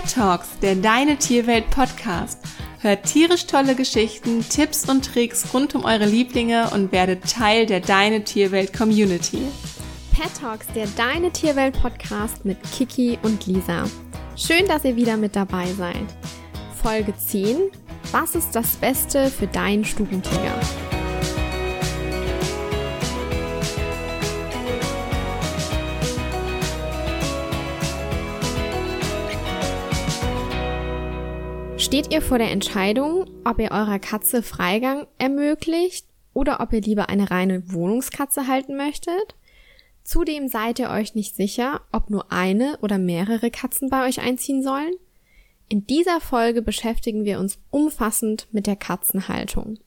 Pet Talks, der Deine Tierwelt Podcast. Hört tierisch tolle Geschichten, Tipps und Tricks rund um eure Lieblinge und werdet Teil der Deine Tierwelt Community. Pet Talks, der Deine Tierwelt Podcast mit Kiki und Lisa. Schön, dass ihr wieder mit dabei seid. Folge 10. Was ist das Beste für deinen Stubentiger? Steht ihr vor der Entscheidung, ob ihr eurer Katze Freigang ermöglicht oder ob ihr lieber eine reine Wohnungskatze halten möchtet? Zudem seid ihr euch nicht sicher, ob nur eine oder mehrere Katzen bei euch einziehen sollen? In dieser Folge beschäftigen wir uns umfassend mit der Katzenhaltung.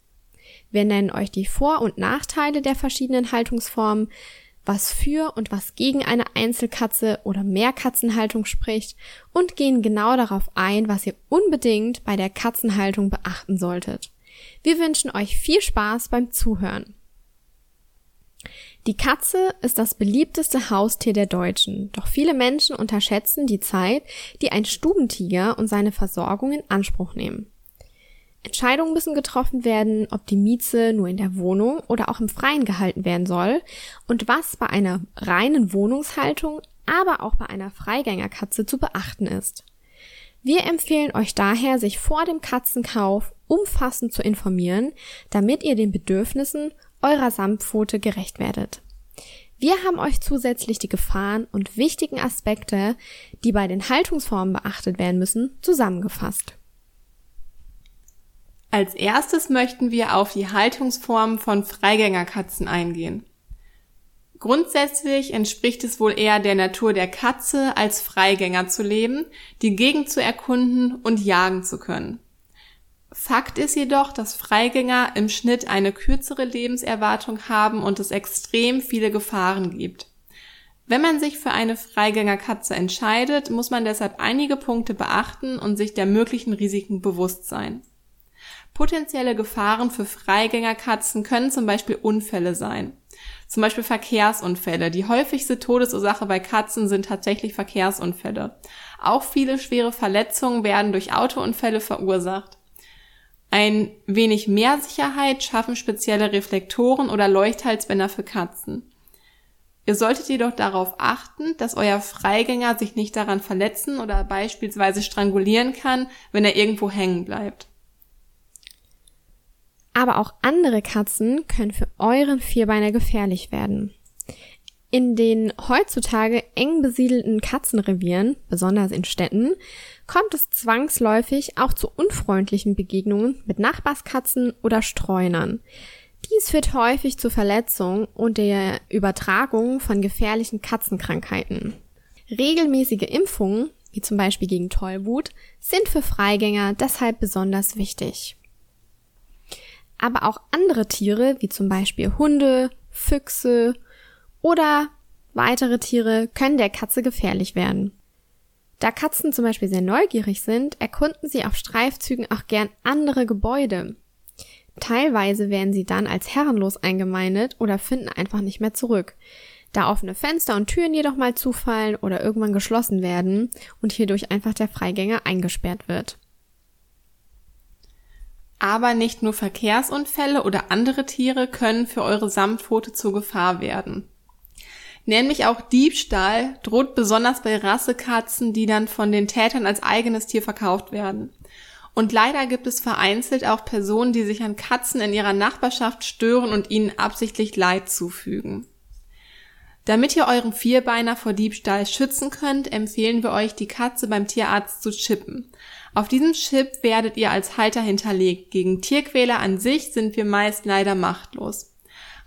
Wir nennen euch die Vor- und Nachteile der verschiedenen Haltungsformen, was für und was gegen eine Einzelkatze oder Mehrkatzenhaltung spricht und gehen genau darauf ein, was ihr unbedingt bei der Katzenhaltung beachten solltet. Wir wünschen euch viel Spaß beim Zuhören. Die Katze ist das beliebteste Haustier der Deutschen, doch viele Menschen unterschätzen die Zeit, die ein Stubentiger und seine Versorgung in Anspruch nehmen. Entscheidungen müssen getroffen werden, ob die Mieze nur in der Wohnung oder auch im Freien gehalten werden soll und was bei einer reinen Wohnungshaltung, aber auch bei einer Freigängerkatze zu beachten ist. Wir empfehlen euch daher, sich vor dem Katzenkauf umfassend zu informieren, damit ihr den Bedürfnissen eurer Samtpfote gerecht werdet. Wir haben euch zusätzlich die Gefahren und wichtigen Aspekte, die bei den Haltungsformen beachtet werden müssen, zusammengefasst. Als erstes möchten wir auf die Haltungsformen von Freigängerkatzen eingehen. Grundsätzlich entspricht es wohl eher der Natur der Katze, als Freigänger zu leben, die Gegend zu erkunden und jagen zu können. Fakt ist jedoch, dass Freigänger im Schnitt eine kürzere Lebenserwartung haben und es extrem viele Gefahren gibt. Wenn man sich für eine Freigängerkatze entscheidet, muss man deshalb einige Punkte beachten und sich der möglichen Risiken bewusst sein. Potenzielle Gefahren für Freigängerkatzen können zum Beispiel Unfälle sein. Zum Beispiel Verkehrsunfälle. Die häufigste Todesursache bei Katzen sind tatsächlich Verkehrsunfälle. Auch viele schwere Verletzungen werden durch Autounfälle verursacht. Ein wenig mehr Sicherheit schaffen spezielle Reflektoren oder Leuchthalsbänder für Katzen. Ihr solltet jedoch darauf achten, dass euer Freigänger sich nicht daran verletzen oder beispielsweise strangulieren kann, wenn er irgendwo hängen bleibt. Aber auch andere Katzen können für euren Vierbeiner gefährlich werden. In den heutzutage eng besiedelten Katzenrevieren, besonders in Städten, kommt es zwangsläufig auch zu unfreundlichen Begegnungen mit Nachbarskatzen oder Streunern. Dies führt häufig zu Verletzungen und der Übertragung von gefährlichen Katzenkrankheiten. Regelmäßige Impfungen, wie zum Beispiel gegen Tollwut, sind für Freigänger deshalb besonders wichtig aber auch andere Tiere, wie zum Beispiel Hunde, Füchse oder weitere Tiere, können der Katze gefährlich werden. Da Katzen zum Beispiel sehr neugierig sind, erkunden sie auf Streifzügen auch gern andere Gebäude. Teilweise werden sie dann als herrenlos eingemeindet oder finden einfach nicht mehr zurück, da offene Fenster und Türen jedoch mal zufallen oder irgendwann geschlossen werden und hierdurch einfach der Freigänger eingesperrt wird. Aber nicht nur Verkehrsunfälle oder andere Tiere können für eure Samtpfote zur Gefahr werden. Nämlich auch Diebstahl droht besonders bei Rassekatzen, die dann von den Tätern als eigenes Tier verkauft werden. Und leider gibt es vereinzelt auch Personen, die sich an Katzen in ihrer Nachbarschaft stören und ihnen absichtlich Leid zufügen. Damit ihr euren Vierbeiner vor Diebstahl schützen könnt, empfehlen wir euch, die Katze beim Tierarzt zu chippen. Auf diesem Chip werdet ihr als Halter hinterlegt. Gegen Tierquäler an sich sind wir meist leider machtlos.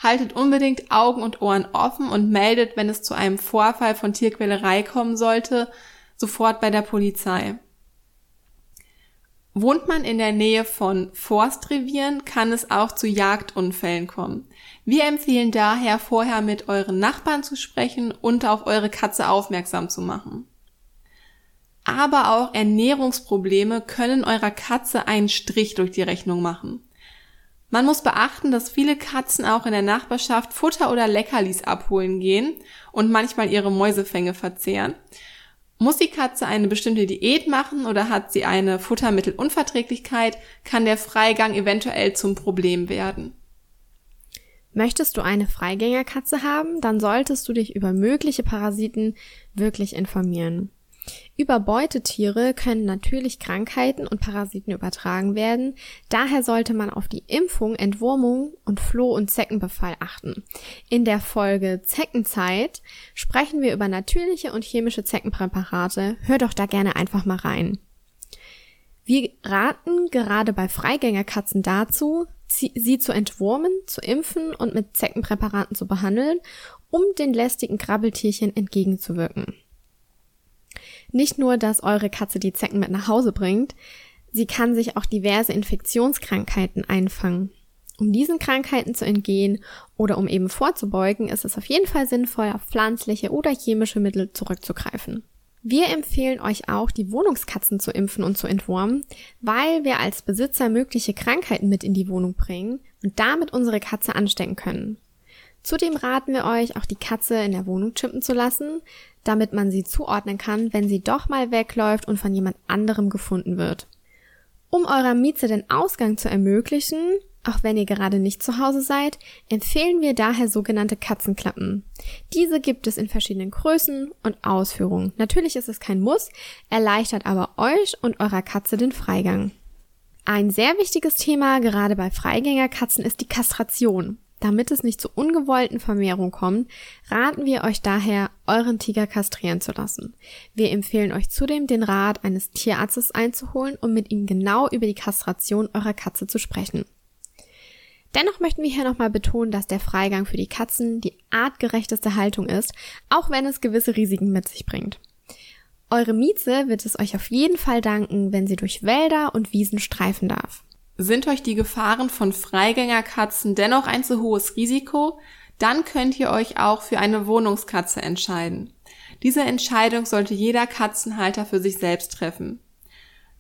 Haltet unbedingt Augen und Ohren offen und meldet, wenn es zu einem Vorfall von Tierquälerei kommen sollte, sofort bei der Polizei. Wohnt man in der Nähe von Forstrevieren, kann es auch zu Jagdunfällen kommen. Wir empfehlen daher vorher mit euren Nachbarn zu sprechen und auf eure Katze aufmerksam zu machen aber auch Ernährungsprobleme können eurer Katze einen Strich durch die Rechnung machen. Man muss beachten, dass viele Katzen auch in der Nachbarschaft Futter oder Leckerlis abholen gehen und manchmal ihre Mäusefänge verzehren. Muss die Katze eine bestimmte Diät machen oder hat sie eine Futtermittelunverträglichkeit, kann der Freigang eventuell zum Problem werden. Möchtest du eine Freigängerkatze haben, dann solltest du dich über mögliche Parasiten wirklich informieren. Über Beutetiere können natürlich Krankheiten und Parasiten übertragen werden, daher sollte man auf die Impfung, Entwurmung und Floh- und Zeckenbefall achten. In der Folge Zeckenzeit sprechen wir über natürliche und chemische Zeckenpräparate, hör doch da gerne einfach mal rein. Wir raten gerade bei Freigängerkatzen dazu, sie zu entwurmen, zu impfen und mit Zeckenpräparaten zu behandeln, um den lästigen Krabbeltierchen entgegenzuwirken. Nicht nur, dass eure Katze die Zecken mit nach Hause bringt, sie kann sich auch diverse Infektionskrankheiten einfangen. Um diesen Krankheiten zu entgehen oder um eben vorzubeugen, ist es auf jeden Fall sinnvoll, auf pflanzliche oder chemische Mittel zurückzugreifen. Wir empfehlen euch auch, die Wohnungskatzen zu impfen und zu entwurmen, weil wir als Besitzer mögliche Krankheiten mit in die Wohnung bringen und damit unsere Katze anstecken können. Zudem raten wir euch, auch die Katze in der Wohnung chippen zu lassen, damit man sie zuordnen kann, wenn sie doch mal wegläuft und von jemand anderem gefunden wird. Um eurer Mieze den Ausgang zu ermöglichen, auch wenn ihr gerade nicht zu Hause seid, empfehlen wir daher sogenannte Katzenklappen. Diese gibt es in verschiedenen Größen und Ausführungen. Natürlich ist es kein Muss, erleichtert aber euch und eurer Katze den Freigang. Ein sehr wichtiges Thema gerade bei Freigängerkatzen ist die Kastration. Damit es nicht zu ungewollten Vermehrungen kommt, raten wir euch daher, euren Tiger kastrieren zu lassen. Wir empfehlen euch zudem den Rat eines Tierarztes einzuholen, um mit ihm genau über die Kastration eurer Katze zu sprechen. Dennoch möchten wir hier nochmal betonen, dass der Freigang für die Katzen die artgerechteste Haltung ist, auch wenn es gewisse Risiken mit sich bringt. Eure Mieze wird es euch auf jeden Fall danken, wenn sie durch Wälder und Wiesen streifen darf. Sind euch die Gefahren von Freigängerkatzen dennoch ein zu hohes Risiko? Dann könnt ihr euch auch für eine Wohnungskatze entscheiden. Diese Entscheidung sollte jeder Katzenhalter für sich selbst treffen.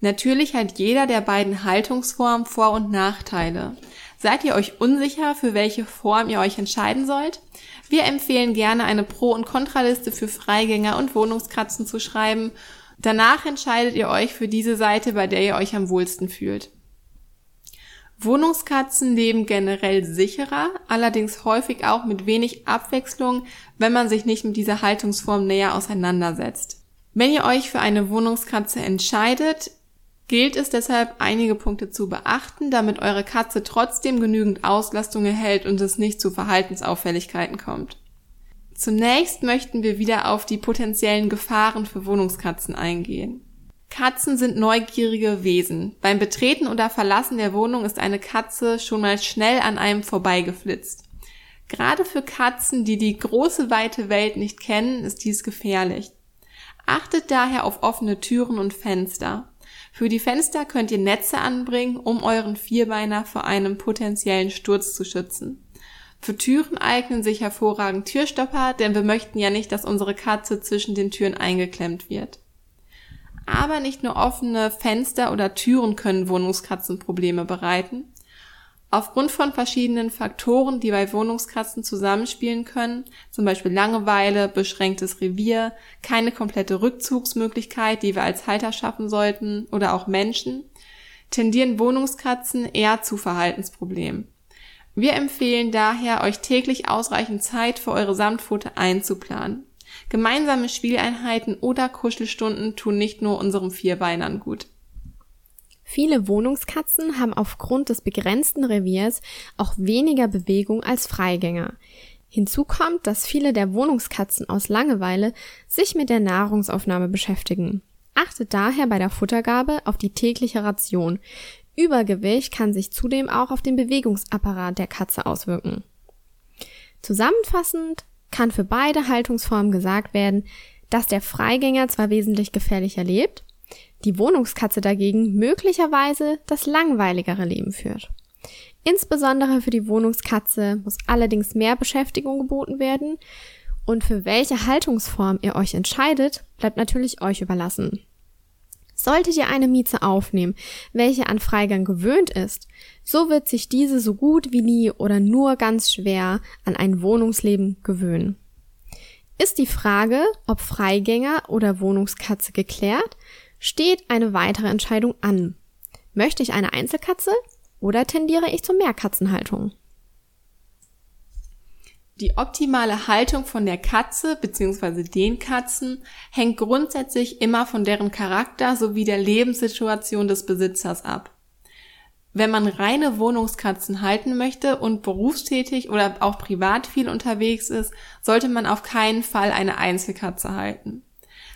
Natürlich hat jeder der beiden Haltungsformen Vor- und Nachteile. Seid ihr euch unsicher, für welche Form ihr euch entscheiden sollt? Wir empfehlen gerne eine Pro- und Kontraliste für Freigänger und Wohnungskatzen zu schreiben. Danach entscheidet ihr euch für diese Seite, bei der ihr euch am wohlsten fühlt. Wohnungskatzen leben generell sicherer, allerdings häufig auch mit wenig Abwechslung, wenn man sich nicht mit dieser Haltungsform näher auseinandersetzt. Wenn ihr euch für eine Wohnungskatze entscheidet, gilt es deshalb, einige Punkte zu beachten, damit eure Katze trotzdem genügend Auslastung erhält und es nicht zu Verhaltensauffälligkeiten kommt. Zunächst möchten wir wieder auf die potenziellen Gefahren für Wohnungskatzen eingehen. Katzen sind neugierige Wesen. Beim Betreten oder Verlassen der Wohnung ist eine Katze schon mal schnell an einem vorbeigeflitzt. Gerade für Katzen, die die große weite Welt nicht kennen, ist dies gefährlich. Achtet daher auf offene Türen und Fenster. Für die Fenster könnt ihr Netze anbringen, um euren Vierbeiner vor einem potenziellen Sturz zu schützen. Für Türen eignen sich hervorragend Türstopper, denn wir möchten ja nicht, dass unsere Katze zwischen den Türen eingeklemmt wird. Aber nicht nur offene Fenster oder Türen können Wohnungskatzen Probleme bereiten. Aufgrund von verschiedenen Faktoren, die bei Wohnungskatzen zusammenspielen können, zum Beispiel Langeweile, beschränktes Revier, keine komplette Rückzugsmöglichkeit, die wir als Halter schaffen sollten, oder auch Menschen, tendieren Wohnungskatzen eher zu Verhaltensproblemen. Wir empfehlen daher, euch täglich ausreichend Zeit für eure Samtpfote einzuplanen. Gemeinsame Spieleinheiten oder Kuschelstunden tun nicht nur unserem Vierbeinern gut. Viele Wohnungskatzen haben aufgrund des begrenzten Reviers auch weniger Bewegung als Freigänger. Hinzu kommt, dass viele der Wohnungskatzen aus Langeweile sich mit der Nahrungsaufnahme beschäftigen. Achtet daher bei der Futtergabe auf die tägliche Ration. Übergewicht kann sich zudem auch auf den Bewegungsapparat der Katze auswirken. Zusammenfassend kann für beide Haltungsformen gesagt werden, dass der Freigänger zwar wesentlich gefährlicher lebt, die Wohnungskatze dagegen möglicherweise das langweiligere Leben führt. Insbesondere für die Wohnungskatze muss allerdings mehr Beschäftigung geboten werden und für welche Haltungsform ihr euch entscheidet, bleibt natürlich euch überlassen. Solltet ihr eine Mieze aufnehmen, welche an Freigang gewöhnt ist, so wird sich diese so gut wie nie oder nur ganz schwer an ein Wohnungsleben gewöhnen. Ist die Frage, ob Freigänger oder Wohnungskatze geklärt, steht eine weitere Entscheidung an. Möchte ich eine Einzelkatze oder tendiere ich zur Mehrkatzenhaltung? Die optimale Haltung von der Katze bzw. den Katzen hängt grundsätzlich immer von deren Charakter sowie der Lebenssituation des Besitzers ab. Wenn man reine Wohnungskatzen halten möchte und berufstätig oder auch privat viel unterwegs ist, sollte man auf keinen Fall eine Einzelkatze halten.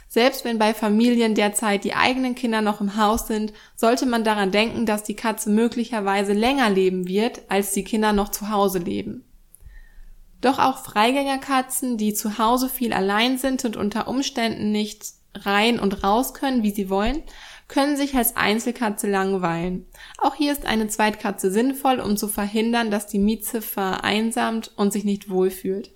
Selbst wenn bei Familien derzeit die eigenen Kinder noch im Haus sind, sollte man daran denken, dass die Katze möglicherweise länger leben wird, als die Kinder noch zu Hause leben. Doch auch Freigängerkatzen, die zu Hause viel allein sind und unter Umständen nicht rein und raus können, wie sie wollen, können sich als Einzelkatze langweilen. Auch hier ist eine Zweitkatze sinnvoll, um zu verhindern, dass die Mieze vereinsamt und sich nicht wohlfühlt.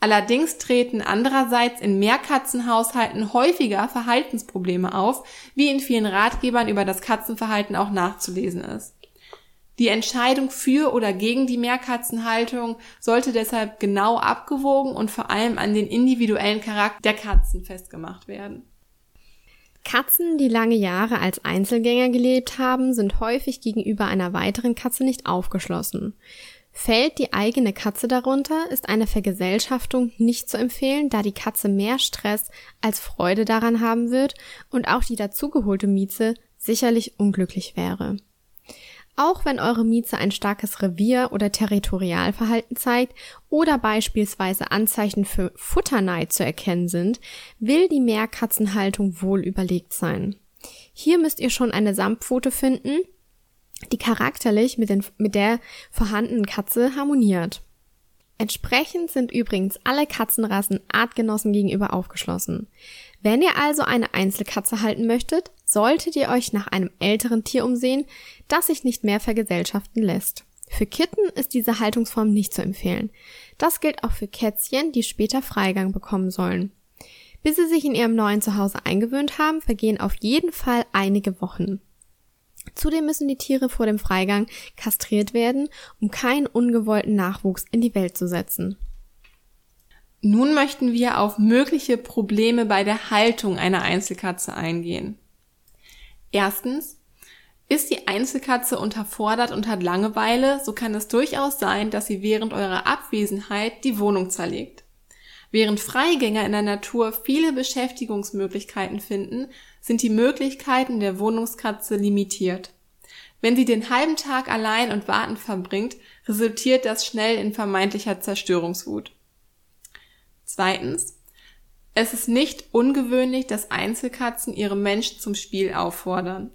Allerdings treten andererseits in Mehrkatzenhaushalten häufiger Verhaltensprobleme auf, wie in vielen Ratgebern über das Katzenverhalten auch nachzulesen ist. Die Entscheidung für oder gegen die Mehrkatzenhaltung sollte deshalb genau abgewogen und vor allem an den individuellen Charakter der Katzen festgemacht werden. Katzen, die lange Jahre als Einzelgänger gelebt haben, sind häufig gegenüber einer weiteren Katze nicht aufgeschlossen. Fällt die eigene Katze darunter, ist eine Vergesellschaftung nicht zu empfehlen, da die Katze mehr Stress als Freude daran haben wird und auch die dazugeholte Mieze sicherlich unglücklich wäre. Auch wenn eure Mieze ein starkes Revier- oder Territorialverhalten zeigt oder beispielsweise Anzeichen für Futterneid zu erkennen sind, will die Mehrkatzenhaltung wohl überlegt sein. Hier müsst ihr schon eine Samtpfote finden, die charakterlich mit, den, mit der vorhandenen Katze harmoniert. Entsprechend sind übrigens alle Katzenrassen Artgenossen gegenüber aufgeschlossen. Wenn ihr also eine Einzelkatze halten möchtet, solltet ihr euch nach einem älteren Tier umsehen, das sich nicht mehr vergesellschaften lässt. Für Kitten ist diese Haltungsform nicht zu empfehlen. Das gilt auch für Kätzchen, die später Freigang bekommen sollen. Bis sie sich in ihrem neuen Zuhause eingewöhnt haben, vergehen auf jeden Fall einige Wochen. Zudem müssen die Tiere vor dem Freigang kastriert werden, um keinen ungewollten Nachwuchs in die Welt zu setzen. Nun möchten wir auf mögliche Probleme bei der Haltung einer Einzelkatze eingehen. Erstens, ist die Einzelkatze unterfordert und hat Langeweile, so kann es durchaus sein, dass sie während eurer Abwesenheit die Wohnung zerlegt. Während Freigänger in der Natur viele Beschäftigungsmöglichkeiten finden, sind die Möglichkeiten der Wohnungskatze limitiert. Wenn sie den halben Tag allein und wartend verbringt, resultiert das schnell in vermeintlicher Zerstörungswut. Zweitens. Es ist nicht ungewöhnlich, dass Einzelkatzen ihre Menschen zum Spiel auffordern.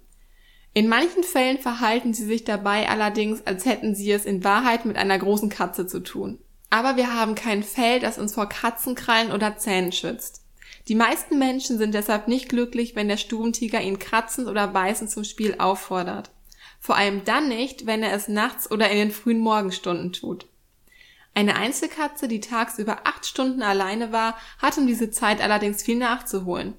In manchen Fällen verhalten sie sich dabei allerdings, als hätten sie es in Wahrheit mit einer großen Katze zu tun. Aber wir haben kein Fell, das uns vor Katzenkrallen oder Zähnen schützt. Die meisten Menschen sind deshalb nicht glücklich, wenn der Stubentiger ihn kratzend oder beißend zum Spiel auffordert. Vor allem dann nicht, wenn er es nachts oder in den frühen Morgenstunden tut. Eine Einzelkatze, die tagsüber acht Stunden alleine war, hat um diese Zeit allerdings viel nachzuholen.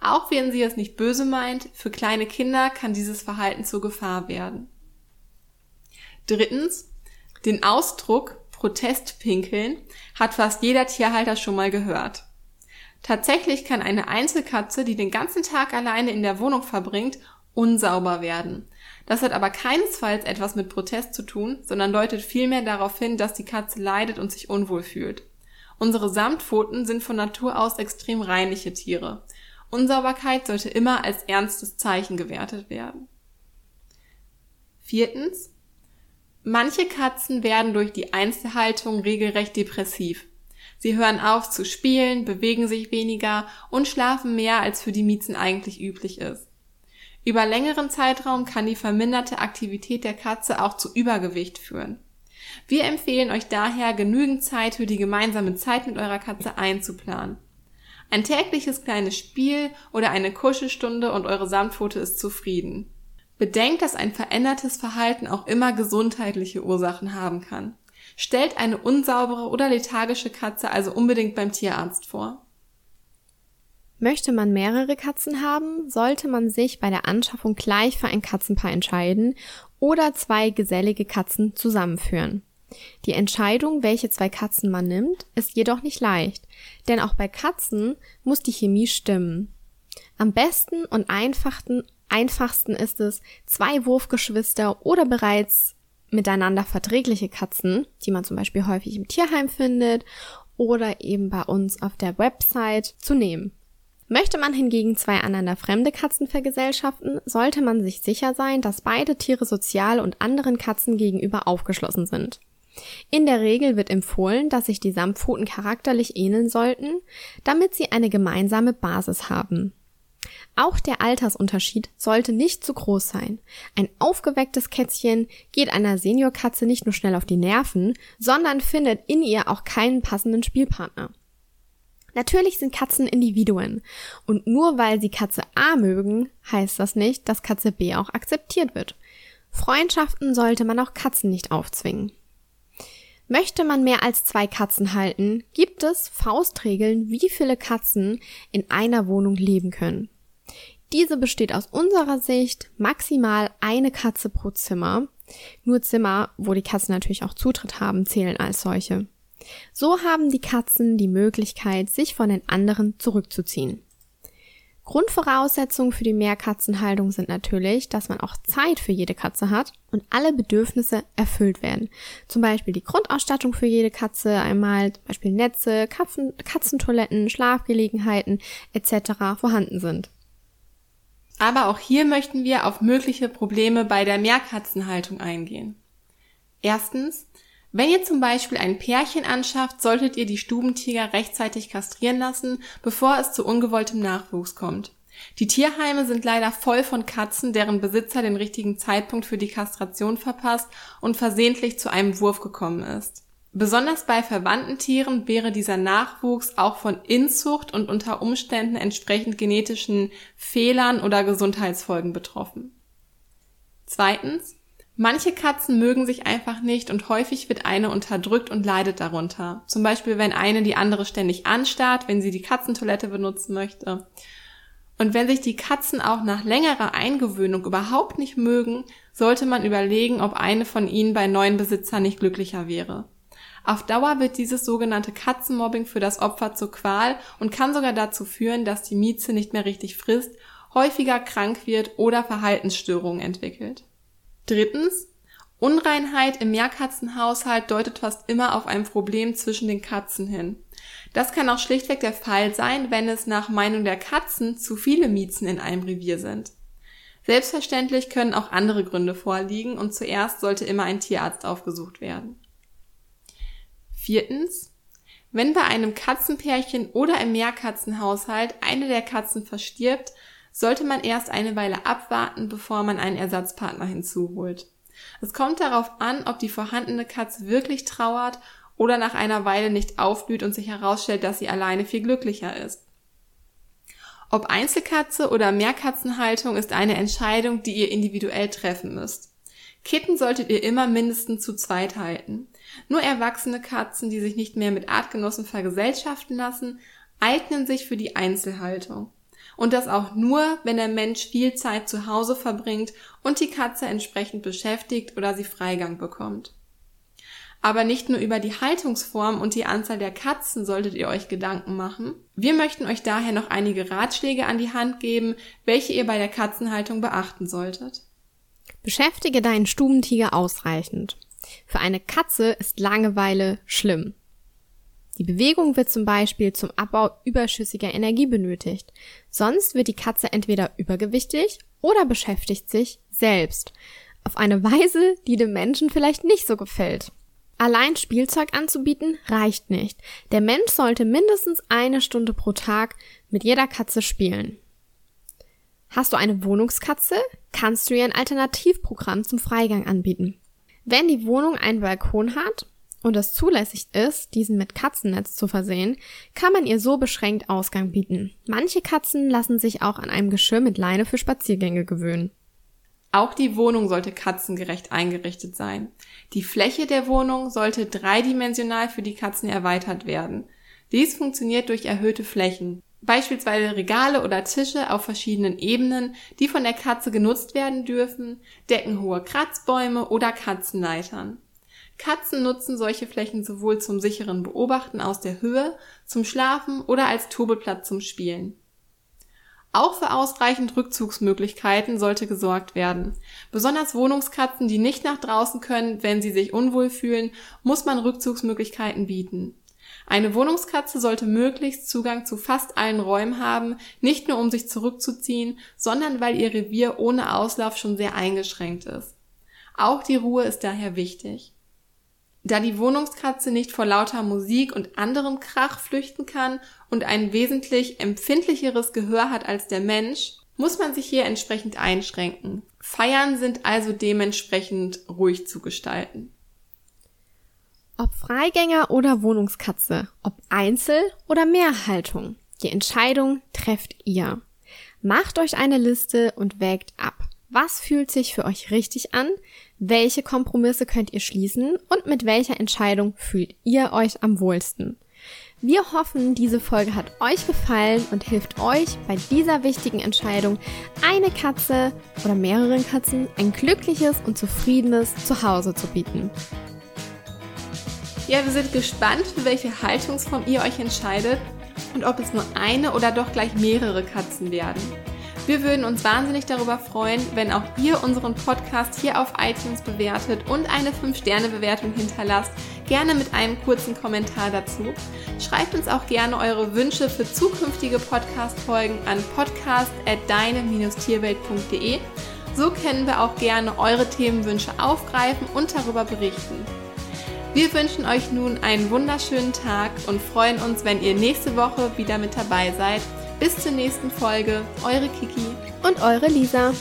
Auch wenn sie es nicht böse meint, für kleine Kinder kann dieses Verhalten zur Gefahr werden. Drittens, den Ausdruck Protestpinkeln hat fast jeder Tierhalter schon mal gehört. Tatsächlich kann eine Einzelkatze, die den ganzen Tag alleine in der Wohnung verbringt, unsauber werden. Das hat aber keinesfalls etwas mit Protest zu tun, sondern deutet vielmehr darauf hin, dass die Katze leidet und sich unwohl fühlt. Unsere Samtpfoten sind von Natur aus extrem reinliche Tiere. Unsauberkeit sollte immer als ernstes Zeichen gewertet werden. Viertens. Manche Katzen werden durch die Einzelhaltung regelrecht depressiv. Sie hören auf zu spielen, bewegen sich weniger und schlafen mehr, als für die Miezen eigentlich üblich ist. Über längeren Zeitraum kann die verminderte Aktivität der Katze auch zu Übergewicht führen. Wir empfehlen euch daher, genügend Zeit für die gemeinsame Zeit mit eurer Katze einzuplanen. Ein tägliches kleines Spiel oder eine Kuschelstunde und eure Samtpfote ist zufrieden. Bedenkt, dass ein verändertes Verhalten auch immer gesundheitliche Ursachen haben kann. Stellt eine unsaubere oder lethargische Katze also unbedingt beim Tierarzt vor. Möchte man mehrere Katzen haben, sollte man sich bei der Anschaffung gleich für ein Katzenpaar entscheiden oder zwei gesellige Katzen zusammenführen. Die Entscheidung, welche zwei Katzen man nimmt, ist jedoch nicht leicht, denn auch bei Katzen muss die Chemie stimmen. Am besten und einfachsten, einfachsten ist es, zwei Wurfgeschwister oder bereits miteinander verträgliche Katzen, die man zum Beispiel häufig im Tierheim findet oder eben bei uns auf der Website zu nehmen. Möchte man hingegen zwei einander fremde Katzen vergesellschaften, sollte man sich sicher sein, dass beide Tiere sozial und anderen Katzen gegenüber aufgeschlossen sind. In der Regel wird empfohlen, dass sich die Samtpfoten charakterlich ähneln sollten, damit sie eine gemeinsame Basis haben. Auch der Altersunterschied sollte nicht zu groß sein. Ein aufgewecktes Kätzchen geht einer Seniorkatze nicht nur schnell auf die Nerven, sondern findet in ihr auch keinen passenden Spielpartner. Natürlich sind Katzen Individuen und nur weil sie Katze A mögen, heißt das nicht, dass Katze B auch akzeptiert wird. Freundschaften sollte man auch Katzen nicht aufzwingen. Möchte man mehr als zwei Katzen halten, gibt es Faustregeln, wie viele Katzen in einer Wohnung leben können. Diese besteht aus unserer Sicht maximal eine Katze pro Zimmer. Nur Zimmer, wo die Katzen natürlich auch Zutritt haben, zählen als solche. So haben die Katzen die Möglichkeit, sich von den anderen zurückzuziehen. Grundvoraussetzungen für die Mehrkatzenhaltung sind natürlich, dass man auch Zeit für jede Katze hat und alle Bedürfnisse erfüllt werden. Zum Beispiel die Grundausstattung für jede Katze, einmal zum Beispiel Netze, Katzen, Katzentoiletten, Schlafgelegenheiten etc. vorhanden sind. Aber auch hier möchten wir auf mögliche Probleme bei der Mehrkatzenhaltung eingehen. Erstens, wenn ihr zum Beispiel ein Pärchen anschafft, solltet ihr die Stubentiger rechtzeitig kastrieren lassen, bevor es zu ungewolltem Nachwuchs kommt. Die Tierheime sind leider voll von Katzen, deren Besitzer den richtigen Zeitpunkt für die Kastration verpasst und versehentlich zu einem Wurf gekommen ist. Besonders bei verwandten Tieren wäre dieser Nachwuchs auch von Inzucht und unter Umständen entsprechend genetischen Fehlern oder Gesundheitsfolgen betroffen. Zweitens. Manche Katzen mögen sich einfach nicht und häufig wird eine unterdrückt und leidet darunter. Zum Beispiel, wenn eine die andere ständig anstarrt, wenn sie die Katzentoilette benutzen möchte. Und wenn sich die Katzen auch nach längerer Eingewöhnung überhaupt nicht mögen, sollte man überlegen, ob eine von ihnen bei neuen Besitzern nicht glücklicher wäre. Auf Dauer wird dieses sogenannte Katzenmobbing für das Opfer zur Qual und kann sogar dazu führen, dass die Mieze nicht mehr richtig frisst, häufiger krank wird oder Verhaltensstörungen entwickelt. Drittens, Unreinheit im Mehrkatzenhaushalt deutet fast immer auf ein Problem zwischen den Katzen hin. Das kann auch schlichtweg der Fall sein, wenn es nach Meinung der Katzen zu viele Miezen in einem Revier sind. Selbstverständlich können auch andere Gründe vorliegen und zuerst sollte immer ein Tierarzt aufgesucht werden. Viertens. Wenn bei einem Katzenpärchen oder im Mehrkatzenhaushalt eine der Katzen verstirbt, sollte man erst eine Weile abwarten, bevor man einen Ersatzpartner hinzuholt. Es kommt darauf an, ob die vorhandene Katze wirklich trauert oder nach einer Weile nicht aufblüht und sich herausstellt, dass sie alleine viel glücklicher ist. Ob Einzelkatze oder Mehrkatzenhaltung ist eine Entscheidung, die ihr individuell treffen müsst. Kitten solltet ihr immer mindestens zu zweit halten. Nur erwachsene Katzen, die sich nicht mehr mit Artgenossen vergesellschaften lassen, eignen sich für die Einzelhaltung. Und das auch nur, wenn der Mensch viel Zeit zu Hause verbringt und die Katze entsprechend beschäftigt oder sie Freigang bekommt. Aber nicht nur über die Haltungsform und die Anzahl der Katzen solltet ihr euch Gedanken machen. Wir möchten euch daher noch einige Ratschläge an die Hand geben, welche ihr bei der Katzenhaltung beachten solltet. Beschäftige deinen Stubentiger ausreichend. Für eine Katze ist Langeweile schlimm. Die Bewegung wird zum Beispiel zum Abbau überschüssiger Energie benötigt. Sonst wird die Katze entweder übergewichtig oder beschäftigt sich selbst. Auf eine Weise, die dem Menschen vielleicht nicht so gefällt. Allein Spielzeug anzubieten reicht nicht. Der Mensch sollte mindestens eine Stunde pro Tag mit jeder Katze spielen. Hast du eine Wohnungskatze, kannst du ihr ein Alternativprogramm zum Freigang anbieten. Wenn die Wohnung einen Balkon hat und es zulässig ist, diesen mit Katzennetz zu versehen, kann man ihr so beschränkt Ausgang bieten. Manche Katzen lassen sich auch an einem Geschirr mit Leine für Spaziergänge gewöhnen. Auch die Wohnung sollte katzengerecht eingerichtet sein. Die Fläche der Wohnung sollte dreidimensional für die Katzen erweitert werden. Dies funktioniert durch erhöhte Flächen. Beispielsweise Regale oder Tische auf verschiedenen Ebenen, die von der Katze genutzt werden dürfen, deckenhohe Kratzbäume oder Katzenleitern. Katzen nutzen solche Flächen sowohl zum sicheren Beobachten aus der Höhe, zum Schlafen oder als Turboplatz zum Spielen. Auch für ausreichend Rückzugsmöglichkeiten sollte gesorgt werden. Besonders Wohnungskatzen, die nicht nach draußen können, wenn sie sich unwohl fühlen, muss man Rückzugsmöglichkeiten bieten. Eine Wohnungskatze sollte möglichst Zugang zu fast allen Räumen haben, nicht nur um sich zurückzuziehen, sondern weil ihr Revier ohne Auslauf schon sehr eingeschränkt ist. Auch die Ruhe ist daher wichtig. Da die Wohnungskatze nicht vor lauter Musik und anderem Krach flüchten kann und ein wesentlich empfindlicheres Gehör hat als der Mensch, muss man sich hier entsprechend einschränken. Feiern sind also dementsprechend ruhig zu gestalten. Ob Freigänger oder Wohnungskatze, ob Einzel- oder Mehrhaltung, die Entscheidung trefft ihr. Macht euch eine Liste und wägt ab. Was fühlt sich für euch richtig an? Welche Kompromisse könnt ihr schließen? Und mit welcher Entscheidung fühlt ihr euch am wohlsten? Wir hoffen, diese Folge hat euch gefallen und hilft euch bei dieser wichtigen Entscheidung, eine Katze oder mehreren Katzen ein glückliches und zufriedenes Zuhause zu bieten. Ja, wir sind gespannt, für welche Haltungsform ihr euch entscheidet und ob es nur eine oder doch gleich mehrere Katzen werden. Wir würden uns wahnsinnig darüber freuen, wenn auch ihr unseren Podcast hier auf iTunes bewertet und eine 5-Sterne-Bewertung hinterlasst. Gerne mit einem kurzen Kommentar dazu. Schreibt uns auch gerne eure Wünsche für zukünftige Podcast-Folgen an podcast.deine-tierwelt.de. So können wir auch gerne eure Themenwünsche aufgreifen und darüber berichten. Wir wünschen euch nun einen wunderschönen Tag und freuen uns, wenn ihr nächste Woche wieder mit dabei seid. Bis zur nächsten Folge, eure Kiki und eure Lisa.